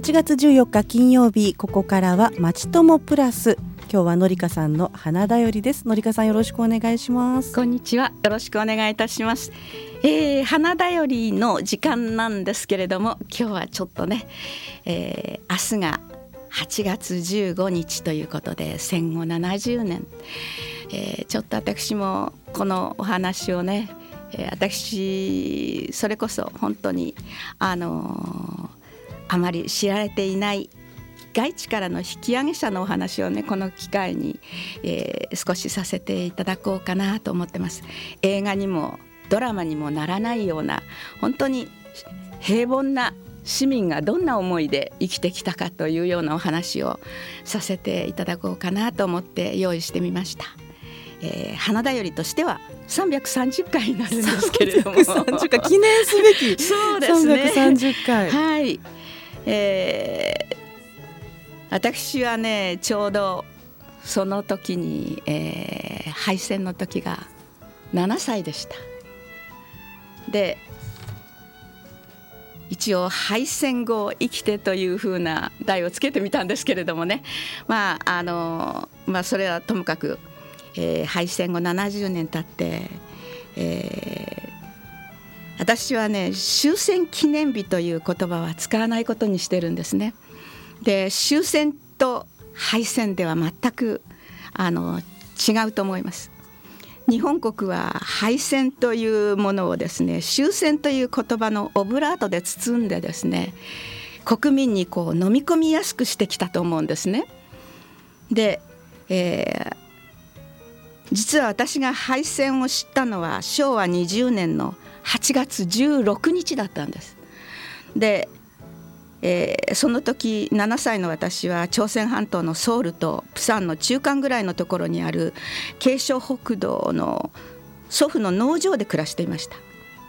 8月14日金曜日ここからはまちともプラス。今日はのりかさんの花だよりです。のりかさんよろしくお願いします。こんにちは。よろしくお願いいたします。えー、花だよりの時間なんですけれども今日はちょっとね、えー、明日が8月15日ということで戦後70年、えー、ちょっと私もこのお話をね、えー、私それこそ本当にあのー、あまり知られていない外地からの引き上げ者のお話をねこの機会に、えー、少しさせていただこうかなと思ってます。映画にもドラマにもならないような本当に平凡な市民がどんな思いで生きてきたかというようなお話をさせていただこうかなと思って用意してみました。えー、花だよりとしては330回になるんですけれども。3回記念すべき。そうですね。330回。はい、えー、私はねちょうどその時に、えー、敗戦の時が7歳でした。で一応敗戦後生きてというふうな題をつけてみたんですけれどもね。まああのまあそれはともかく、えー、敗戦後70年経って、えー、私はね終戦記念日という言葉は使わないことにしてるんですね。で終戦と敗戦では全くあの違うと思います。日本国は敗戦というものをですね終戦という言葉のオブラートで包んでですね国民にこう飲み込みやすくしてきたと思うんですね。で、えー、実は私が敗戦を知ったのは昭和20年の8月16日だったんです。でえー、その時7歳の私は朝鮮半島のソウルとプサンの中間ぐらいのところにある慶尚北道の祖父の農場で暮らしていました。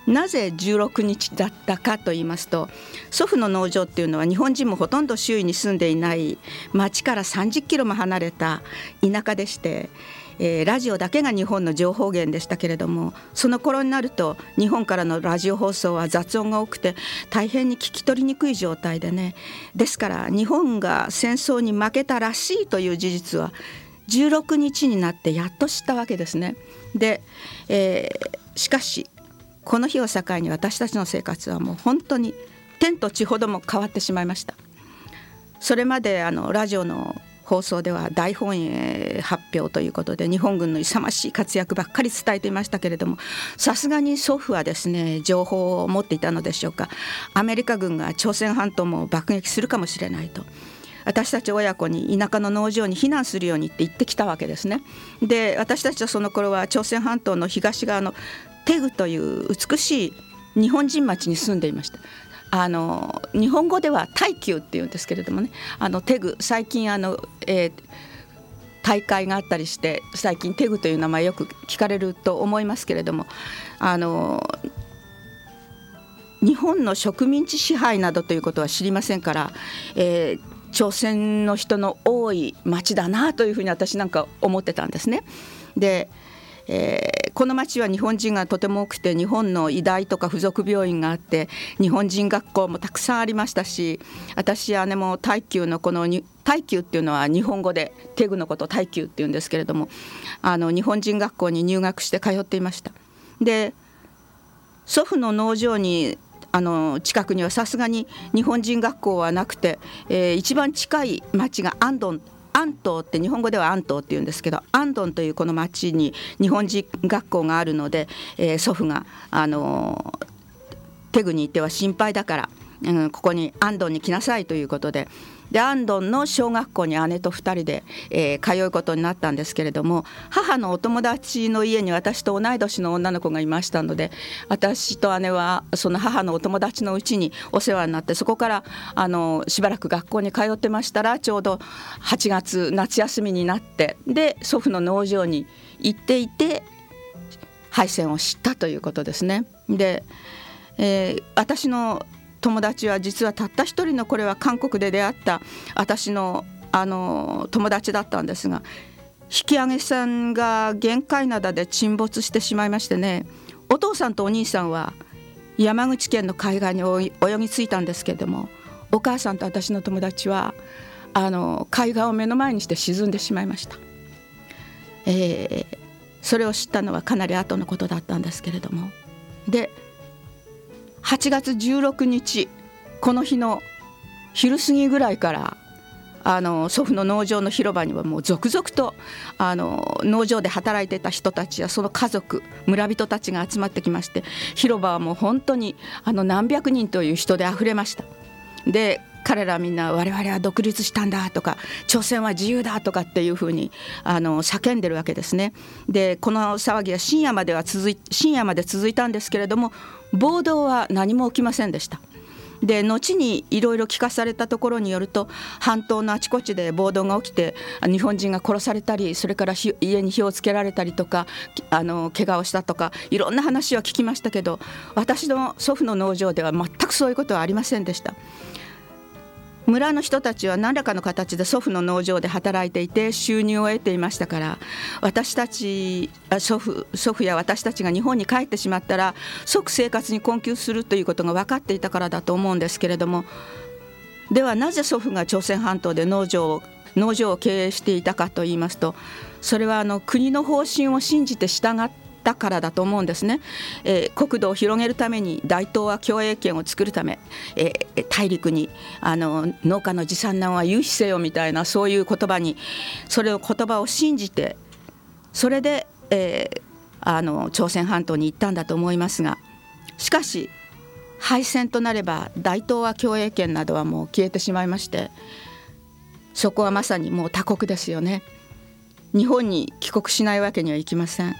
なぜ16日だったかと言いますと祖父の農場っていうのは日本人もほとんど周囲に住んでいない町から30キロも離れた田舎でしてえー、ラジオだけが日本の情報源でしたけれどもその頃になると日本からのラジオ放送は雑音が多くて大変に聞き取りにくい状態でねですから日本が戦争に負けたらしいという事実は16日になってやっと知ったわけですね。で、えー、しかしこの日を境に私たちの生活はもう本当に天と地ほども変わってしまいました。それまであのラジオの放送では大本営発表ということで日本軍の勇ましい活躍ばっかり伝えていましたけれどもさすがに祖父はですね情報を持っていたのでしょうかアメリカ軍が朝鮮半島も爆撃するかもしれないと。私たち親子に田舎の農場に避難するようにって言ってきたわけですね。で私たちはその頃は朝鮮半島の東側のテグという美しい日本人町に住んでいましたあの日本語では耐久っていうんですけれどもねあのテグ最近あの、えー、大会があったりして最近テグという名前よく聞かれると思いますけれどもあの日本の植民地支配などということは知りませんから、えー、朝鮮の人の多い町だなというふうに私なんか思ってたんですね。でえー、この町は日本人がとても多くて日本の医大とか附属病院があって日本人学校もたくさんありましたし私姉も耐久のこの耐久っていうのは日本語でテグのこと耐久っていうんですけれどもあの日本人学校に入学して通っていました。で祖父の農場にあの近くにはさすがに日本人学校はなくて、えー、一番近い町がアンドン安東って日本語では安東っていうんですけど安東というこの町に日本人学校があるので、えー、祖父があのテグに行っては心配だから、うん、ここに安東に来なさいということででアンドンの小学校に姉と2人で、えー、通うことになったんですけれども母のお友達の家に私と同い年の女の子がいましたので私と姉はその母のお友達のうちにお世話になってそこからあのしばらく学校に通ってましたらちょうど8月夏休みになってで祖父の農場に行っていて敗戦を知ったということですね。で、えー、私の友達は実はたった一人のこれは韓国で出会った私のあの友達だったんですが引き上げ船が限界灘で沈没してしまいましてねお父さんとお兄さんは山口県の海岸に泳ぎ着いたんですけれどもお母さんと私の友達はあの海岸を目の前にして沈んでしまいました、えー、それを知ったのはかなり後のことだったんですけれども。で8月16日この日の昼過ぎぐらいからあの祖父の農場の広場にはもう続々とあの農場で働いてた人たちやその家族村人たちが集まってきまして広場はもう本当にあの何百人という人であふれました。で彼らみんな我々は独立したんだとか朝鮮は自由だとかっていうふうにあの叫んでるわけですね。でこの騒ぎは深夜までは続い深夜まで続いたんですけれども暴動は何も起きませんでした。で後にいろいろ聞かされたところによると半島のあちこちで暴動が起きて日本人が殺されたりそれから家に火をつけられたりとかあの怪我をしたとかいろんな話は聞きましたけど私の祖父の農場では全くそういうことはありませんでした。村の人たちは何らかの形で祖父の農場で働いていて収入を得ていましたから私たち祖父祖父や私たちが日本に帰ってしまったら即生活に困窮するということが分かっていたからだと思うんですけれどもではなぜ祖父が朝鮮半島で農場を農場を経営していたかといいますとそれはあの国の方針を信じて従ってだからだと思うんですね、えー、国土を広げるために大東亜共栄圏を作るため、えー、大陸にあの農家の持参難は有費せよみたいなそういう言葉にそれを言葉を信じてそれで、えー、あの朝鮮半島に行ったんだと思いますがしかし敗戦となれば大東亜共栄圏などはもう消えてしまいましてそこはまさにもう他国ですよね日本に帰国しないわけにはいきません。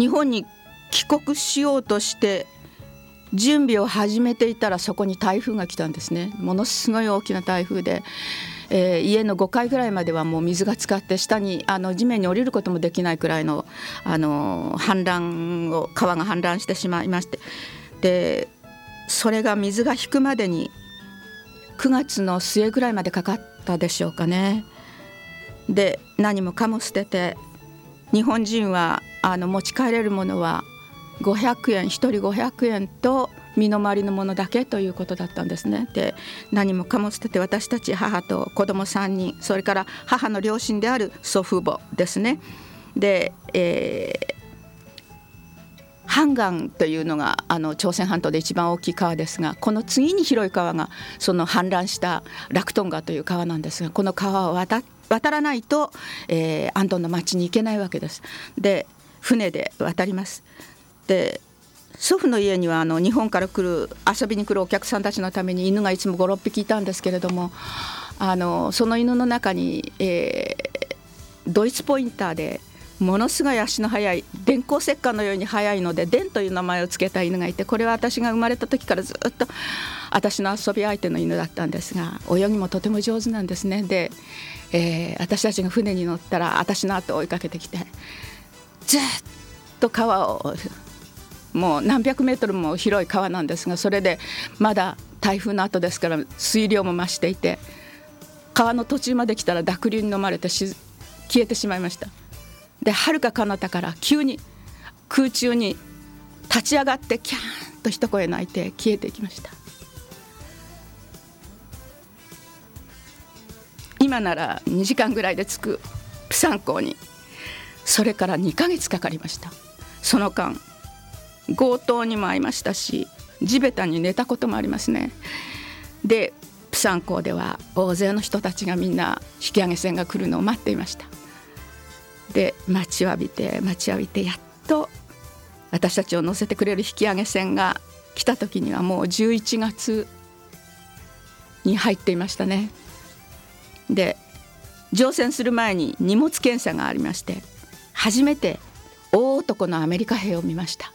日本に帰国しようとして準備を始めていたらそこに台風が来たんですねものすごい大きな台風で、えー、家の5階ぐらいまではもう水が浸かって下にあの地面に降りることもできないくらいのあの氾濫を川が氾濫してしまいましてでそれが水が引くまでに9月の末ぐらいまでかかったでしょうかね。で何もかも捨てて日本人はあの持ち帰れるものは500円1人500円と身の回りのものだけということだったんですね。で何もかも捨てて私たち母と子供3人それから母の両親である祖父母ですね。で、えー、ハンガンというのがあの朝鮮半島で一番大きい川ですがこの次に広い川がその氾濫したラクトン川という川なんですがこの川を渡って渡らないと、えー、アンドンの町に行けないわけです。で船で渡ります。で祖父の家にはあの日本から来る遊びに来るお客さんたちのために犬がいつも56匹いたんですけれどもあのその犬の中に、えー、ドイツポインターでものすごい足の速い電光石火のように速いのでデンという名前を付けた犬がいてこれは私が生まれた時からずっと私の遊び相手の犬だったんですが泳ぎもとても上手なんですね。でえー、私たちが船に乗ったら私の後を追いかけてきてずっと川をもう何百メートルも広い川なんですがそれでまだ台風の後ですから水量も増していて川の途中まで来たら濁流に飲まれて消えてしまいました。ではるか彼方から急に空中に立ち上がってキャーンと一声泣いて消えていきました。今なら2時間ぐらいで着くプサン港にそれから2ヶ月かかりました。その間強盗にも会いましたし地べたに寝たこともありますね。でプサン港では大勢の人たちがみんな引き上げ船が来るのを待っていました。で待ちわびて待ちわびてやっと私たちを乗せてくれる引き上げ船が来た時にはもう11月に入っていましたね。で乗船する前に荷物検査がありまして初めて大男のアメリカ兵を見ました。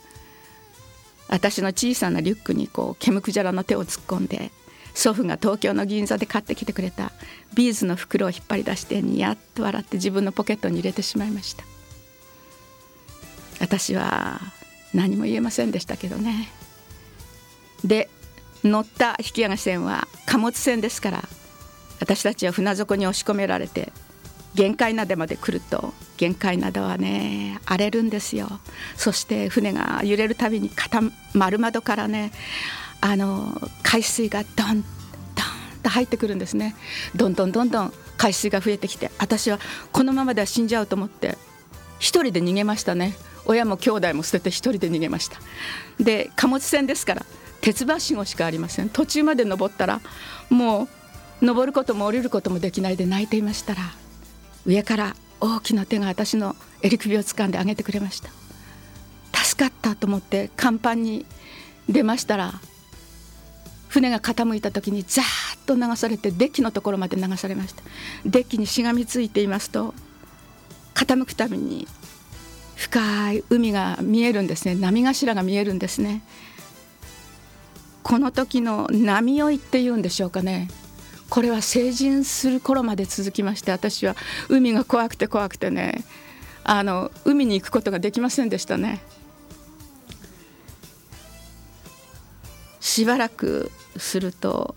私の小さなリュックにこうケムクジャラの手を突っ込んで祖父が東京の銀座で買ってきてくれたビーズの袋を引っ張り出してニヤッと笑って自分のポケットに入れてしまいました。私は何も言えませんでしたけどね。で乗った引き上げ船は貨物船ですから私たちは船底に押し込められて限界灘まで来ると限界灘はね荒れるんですよ。そして船が揺れるたびに丸窓からねあの海水がドンドンと入ってくるんですね。どんどんどんどん海水が増えてきて私はこのままでは死んじゃうと思って一人で逃げましたね。親も兄弟も捨てて一人で逃げました。で貨物船ですから鉄橋しかありません。途中まで登ったらもう登ることも降りることもできないで泣いていましたら上から大きな手が私の襟首を掴んであげてくれました。助かったと思って甲板に出ましたら船が傾いた時にザーッと流されてデッキのところまで流されました。デッキにしがみついていますと傾くたびに深い海が見えるんですね。波頭が見えるんですね。この時の波酔いっていうんでしょうかね。これは成人する頃まで続きまして私は海が怖くて怖くてね。あの海に行くことができませんでしたね。しばらくすると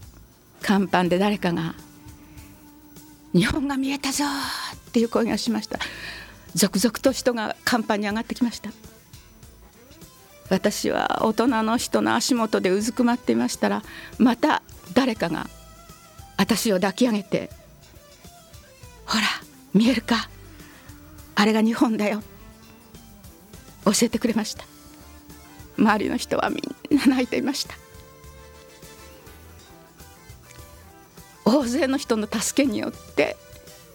甲板で誰かが「日本が見えたぞ!」っていう声がしました。続々と人が甲板に上がってきました。私は大人の人の足元でうずくまっていましたらまた誰かが私を抱き上げて「ほら見えるか。あれが日本だよ」教えてくれました。周りの人はみんな泣いていました。大勢の人の助けによって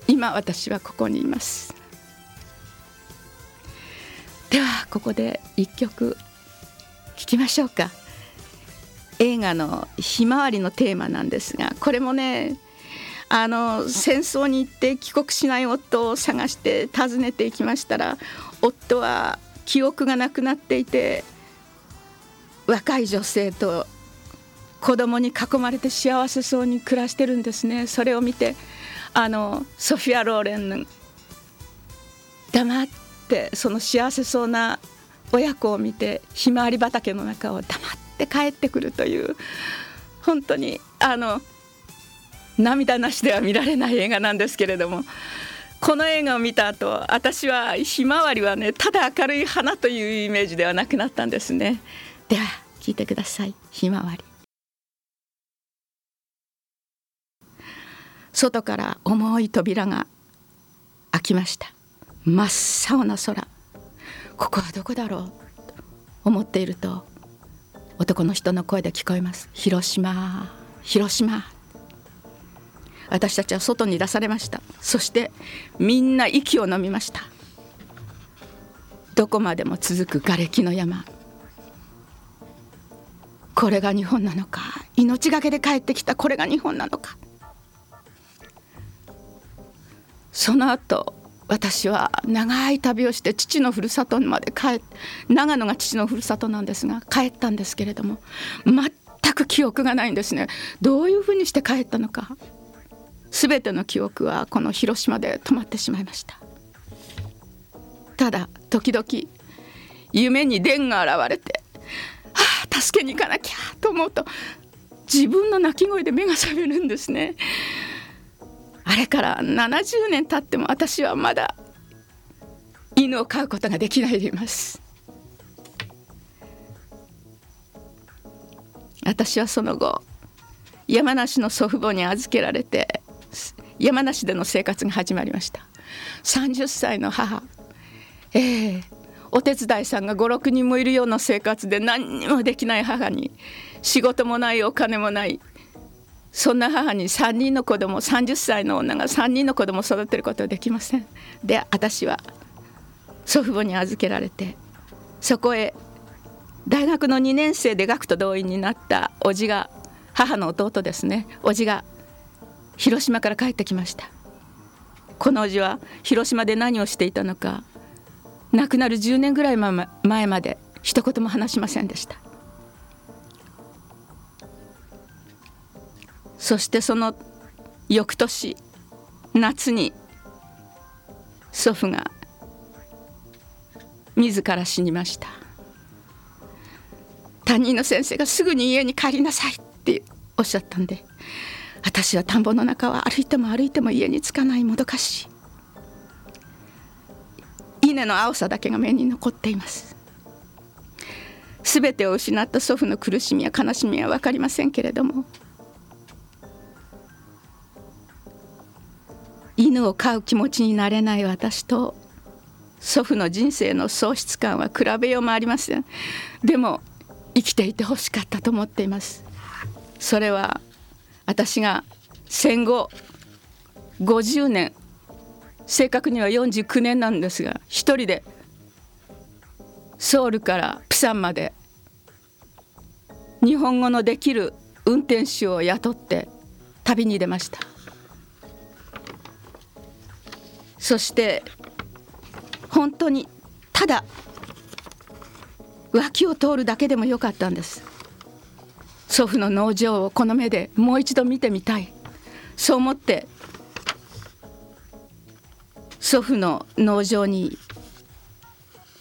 今私はここにいます。ではここで一曲聴きましょうか。映画の「ひまわり」のテーマなんですがこれもねあの戦争に行って帰国しない夫を探して訪ねていきましたら夫は記憶がなくなっていて若い女性と子供に囲まれて幸せそうに暮らしてるんですね。それを見てあのソフィア・ローレン黙ってその幸せそうな親子を見てひまわり畑の中を黙って帰ってくるという本当にあの涙なしでは見られない映画なんですけれどもこの映画を見た後私はひまわりはねただ明るい花というイメージではなくなったんですね。では聞いてください。ひまわり。外から重い扉が開きました。真っ青な空。ここはどこだろうと思っていると男の人の声で聞こえます。広島広島。私たちは外に出されました。そしてみんな息を飲みました。どこまでも続く瓦礫の山。これが日本なのか命がけで帰ってきたこれが日本なのか。その後私は長い旅をして父のふるさとまで帰っ長野が父のふるさとなんですが帰ったんですけれども全く記憶がないんですね。どういうふうにして帰ったのか。全ての記憶はこの広島で止まってしまいました。ただ時々夢に電が現れて「はあ助けに行かなきゃ」と思うと自分の泣き声で目が覚めるんですね。あれから70年経っても私はまだ犬を飼うことができないでいます。私はその後山梨の祖父母に預けられて山梨での生活が始まりました。30歳の母ええー、お手伝いさんが56人もいるような生活で何にもできない母に仕事もないお金もないそんな母に3人の子供30歳の女が3人の子供を育てることはできません。で私は祖父母に預けられてそこへ大学の2年生で学徒動員になった叔父が母の弟ですね。叔父が広島から帰ってきました。この叔父は広島で何をしていたのか亡くなる10年ぐらい前まで一言も話しませんでした。そしてその翌年夏に祖父が自ら死にました。担任の先生がすぐに家に帰りなさいっておっしゃったんで私は田んぼの中は歩いても歩いても家に着かないもどかしい。稲の青さだけが目に残っています。全てを失った祖父の苦しみや悲しみは分かりませんけれども犬を飼う気持ちになれない私と祖父の人生の喪失感は比べようもありません。でも生きていてほしかったと思っています。それは私が戦後50年正確には49年なんですが一人でソウルからプサンまで日本語のできる運転手を雇って旅に出ました。そして本当にただ脇を通るだけでもよかったんです。祖父の農場をこの目でもう一度見てみたい。そう思って祖父の農場に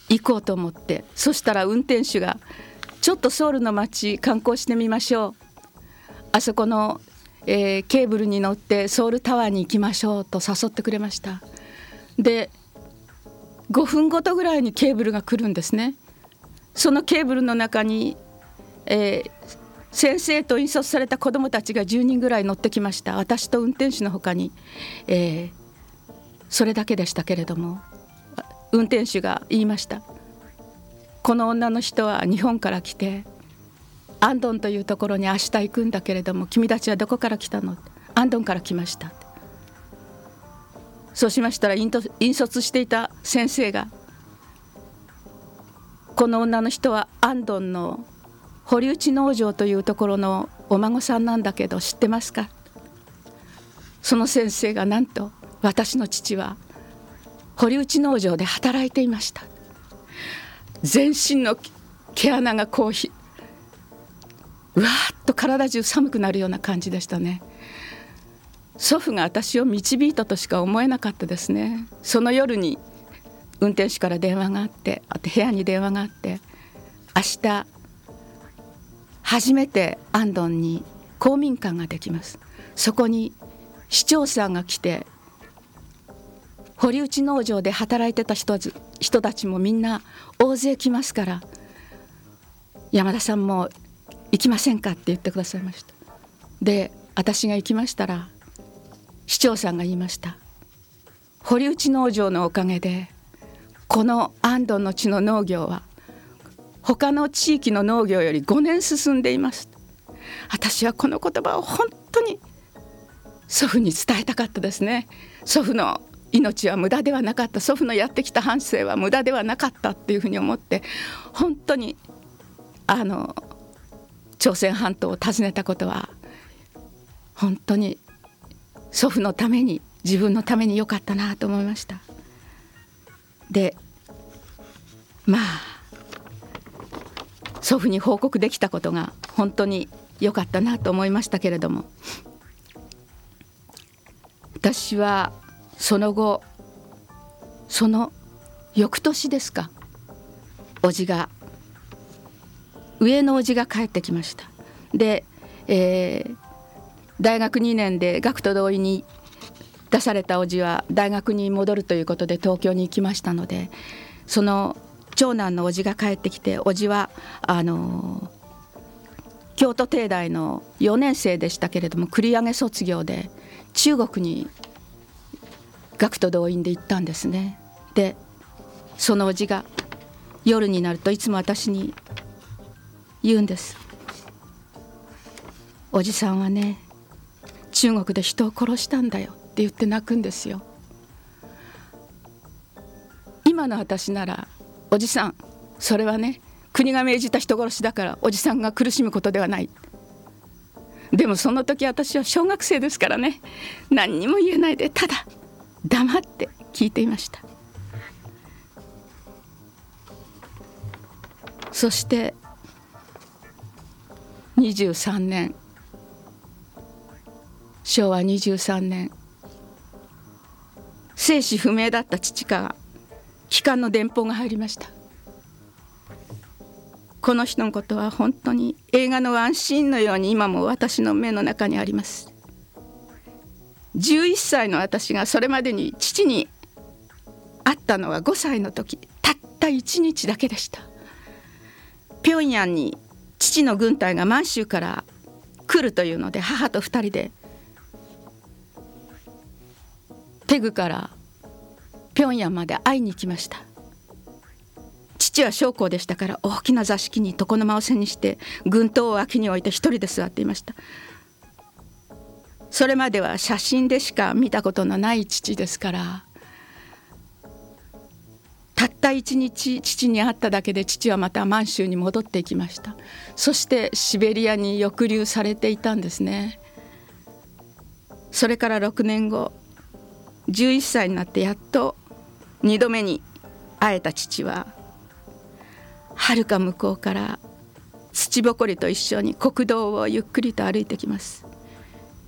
行こうと思ってそしたら運転手が「ちょっとソウルの街観光してみましょう」あそこの、えー、ケーブルに乗ってソウルタワーに行きましょうと誘ってくれました。で5分ごとぐらいにケーブルが来るんですね。そのケーブルの中に、えー、先生と引率された子どもたちが10人ぐらい乗ってきました。私と運転手のほかに、えー、それだけでしたけれども運転手が言いました。この女の人は日本から来てアンドンというところに明日行くんだけれども君たちはどこから来たの？アンドンから来ました。そうしましたら引率していた先生がこの女の人はアンドンの堀内農場というところのお孫さんなんだけど知ってますか？その先生がなんと私の父は堀内農場で働いていました。全身の毛穴がこうひうわっと体中寒くなるような感じでしたね。祖父が私を導いたとしか思えなかったですね。その夜に運転手から電話があってあと部屋に電話があって明日初めてアンドンに公民館ができます。そこに市長さんが来て堀内農場で働いてた人人たちもみんな大勢来ますから山田さんも行きませんかって言ってくださいました。で私が行きましたら市長さんが言いました。堀内農場のおかげでこの安藤の地の農業は他の地域の農業より5年進んでいます。私はこの言葉を本当に祖父に伝えたかったですね。祖父の命は無駄ではなかった。祖父のやってきた半生は無駄ではなかったっていうふうに思って本当にあの朝鮮半島を訪ねたことは本当に祖父のために自分のために良かったなと思いました。でまあ祖父に報告できたことが本当に良かったなと思いましたけれども私はその後その翌年ですか叔父が上の叔父が帰ってきました。で、えー、大学2年で学徒同意に出された叔父は大学に戻るということで東京に行きましたのでその長男の叔父が帰ってきて叔父はあの京都帝大の4年生でしたけれども繰り上げ卒業で中国に学徒動員で行ったんですね。でそのおじが夜になるといつも私に言うんです。おじさんはね中国で人を殺したんだよって言って泣くんですよ。今の私ならおじさんそれはね国が命じた人殺しだからおじさんが苦しむことではない。でもその時私は小学生ですからね何にも言えないでただ黙って聞いていました。そして23年昭和23年。生死不明だった父から帰還の電報が入りました。この人のことは本当に映画のワンシーンのように今も私の目の中にあります。11歳の私がそれまでに父に会ったのは5歳の時。たった1日だけでした。平壌に父の軍隊が満州から来るというので母と2人でテグから平壌まで会いに行きました。父は将校でしたから大きな座敷に床の間を背にして軍刀を脇に置いて一人で座っていました。それまでは写真でしか見たことのない父ですからたった一日父に会っただけで父はまた満州に戻っていきました。そしてシベリアに抑留されていたんですね。それから6年後11歳になってやっと2度目に会えた父ははるか向こうから土ぼこりと一緒に国道をゆっくりと歩いてきます。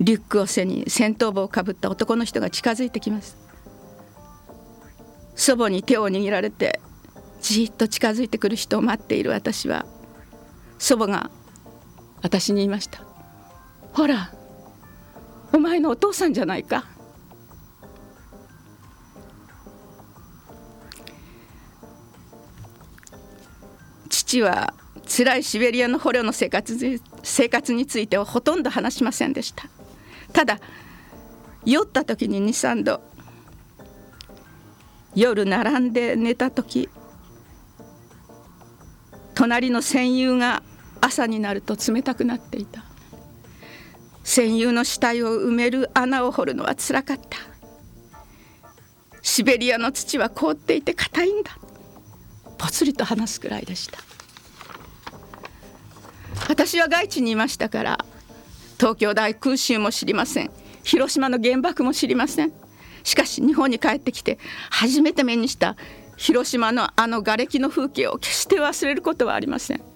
リュックを背に戦闘帽をかぶった男の人が近づいてきます。祖母に手を握られてじっと近づいてくる人を待っている私は祖母が私に言いました「ほらお前のお父さんじゃないか」父は辛いシベリアの捕虜の生活生活についてはほとんど話しませんでした。ただ酔った時に23度夜並んで寝た時隣の戦友が朝になると冷たくなっていた。戦友の死体を埋める穴を掘るのはつらかった。シベリアの土は凍っていて硬いんだ。ぽつりと話すくらいでした。私は外地にいましたから東京大空襲も知りません。広島の原爆も知りません。しかし日本に帰ってきて初めて目にした広島のあの瓦礫の風景を決して忘れることはありません。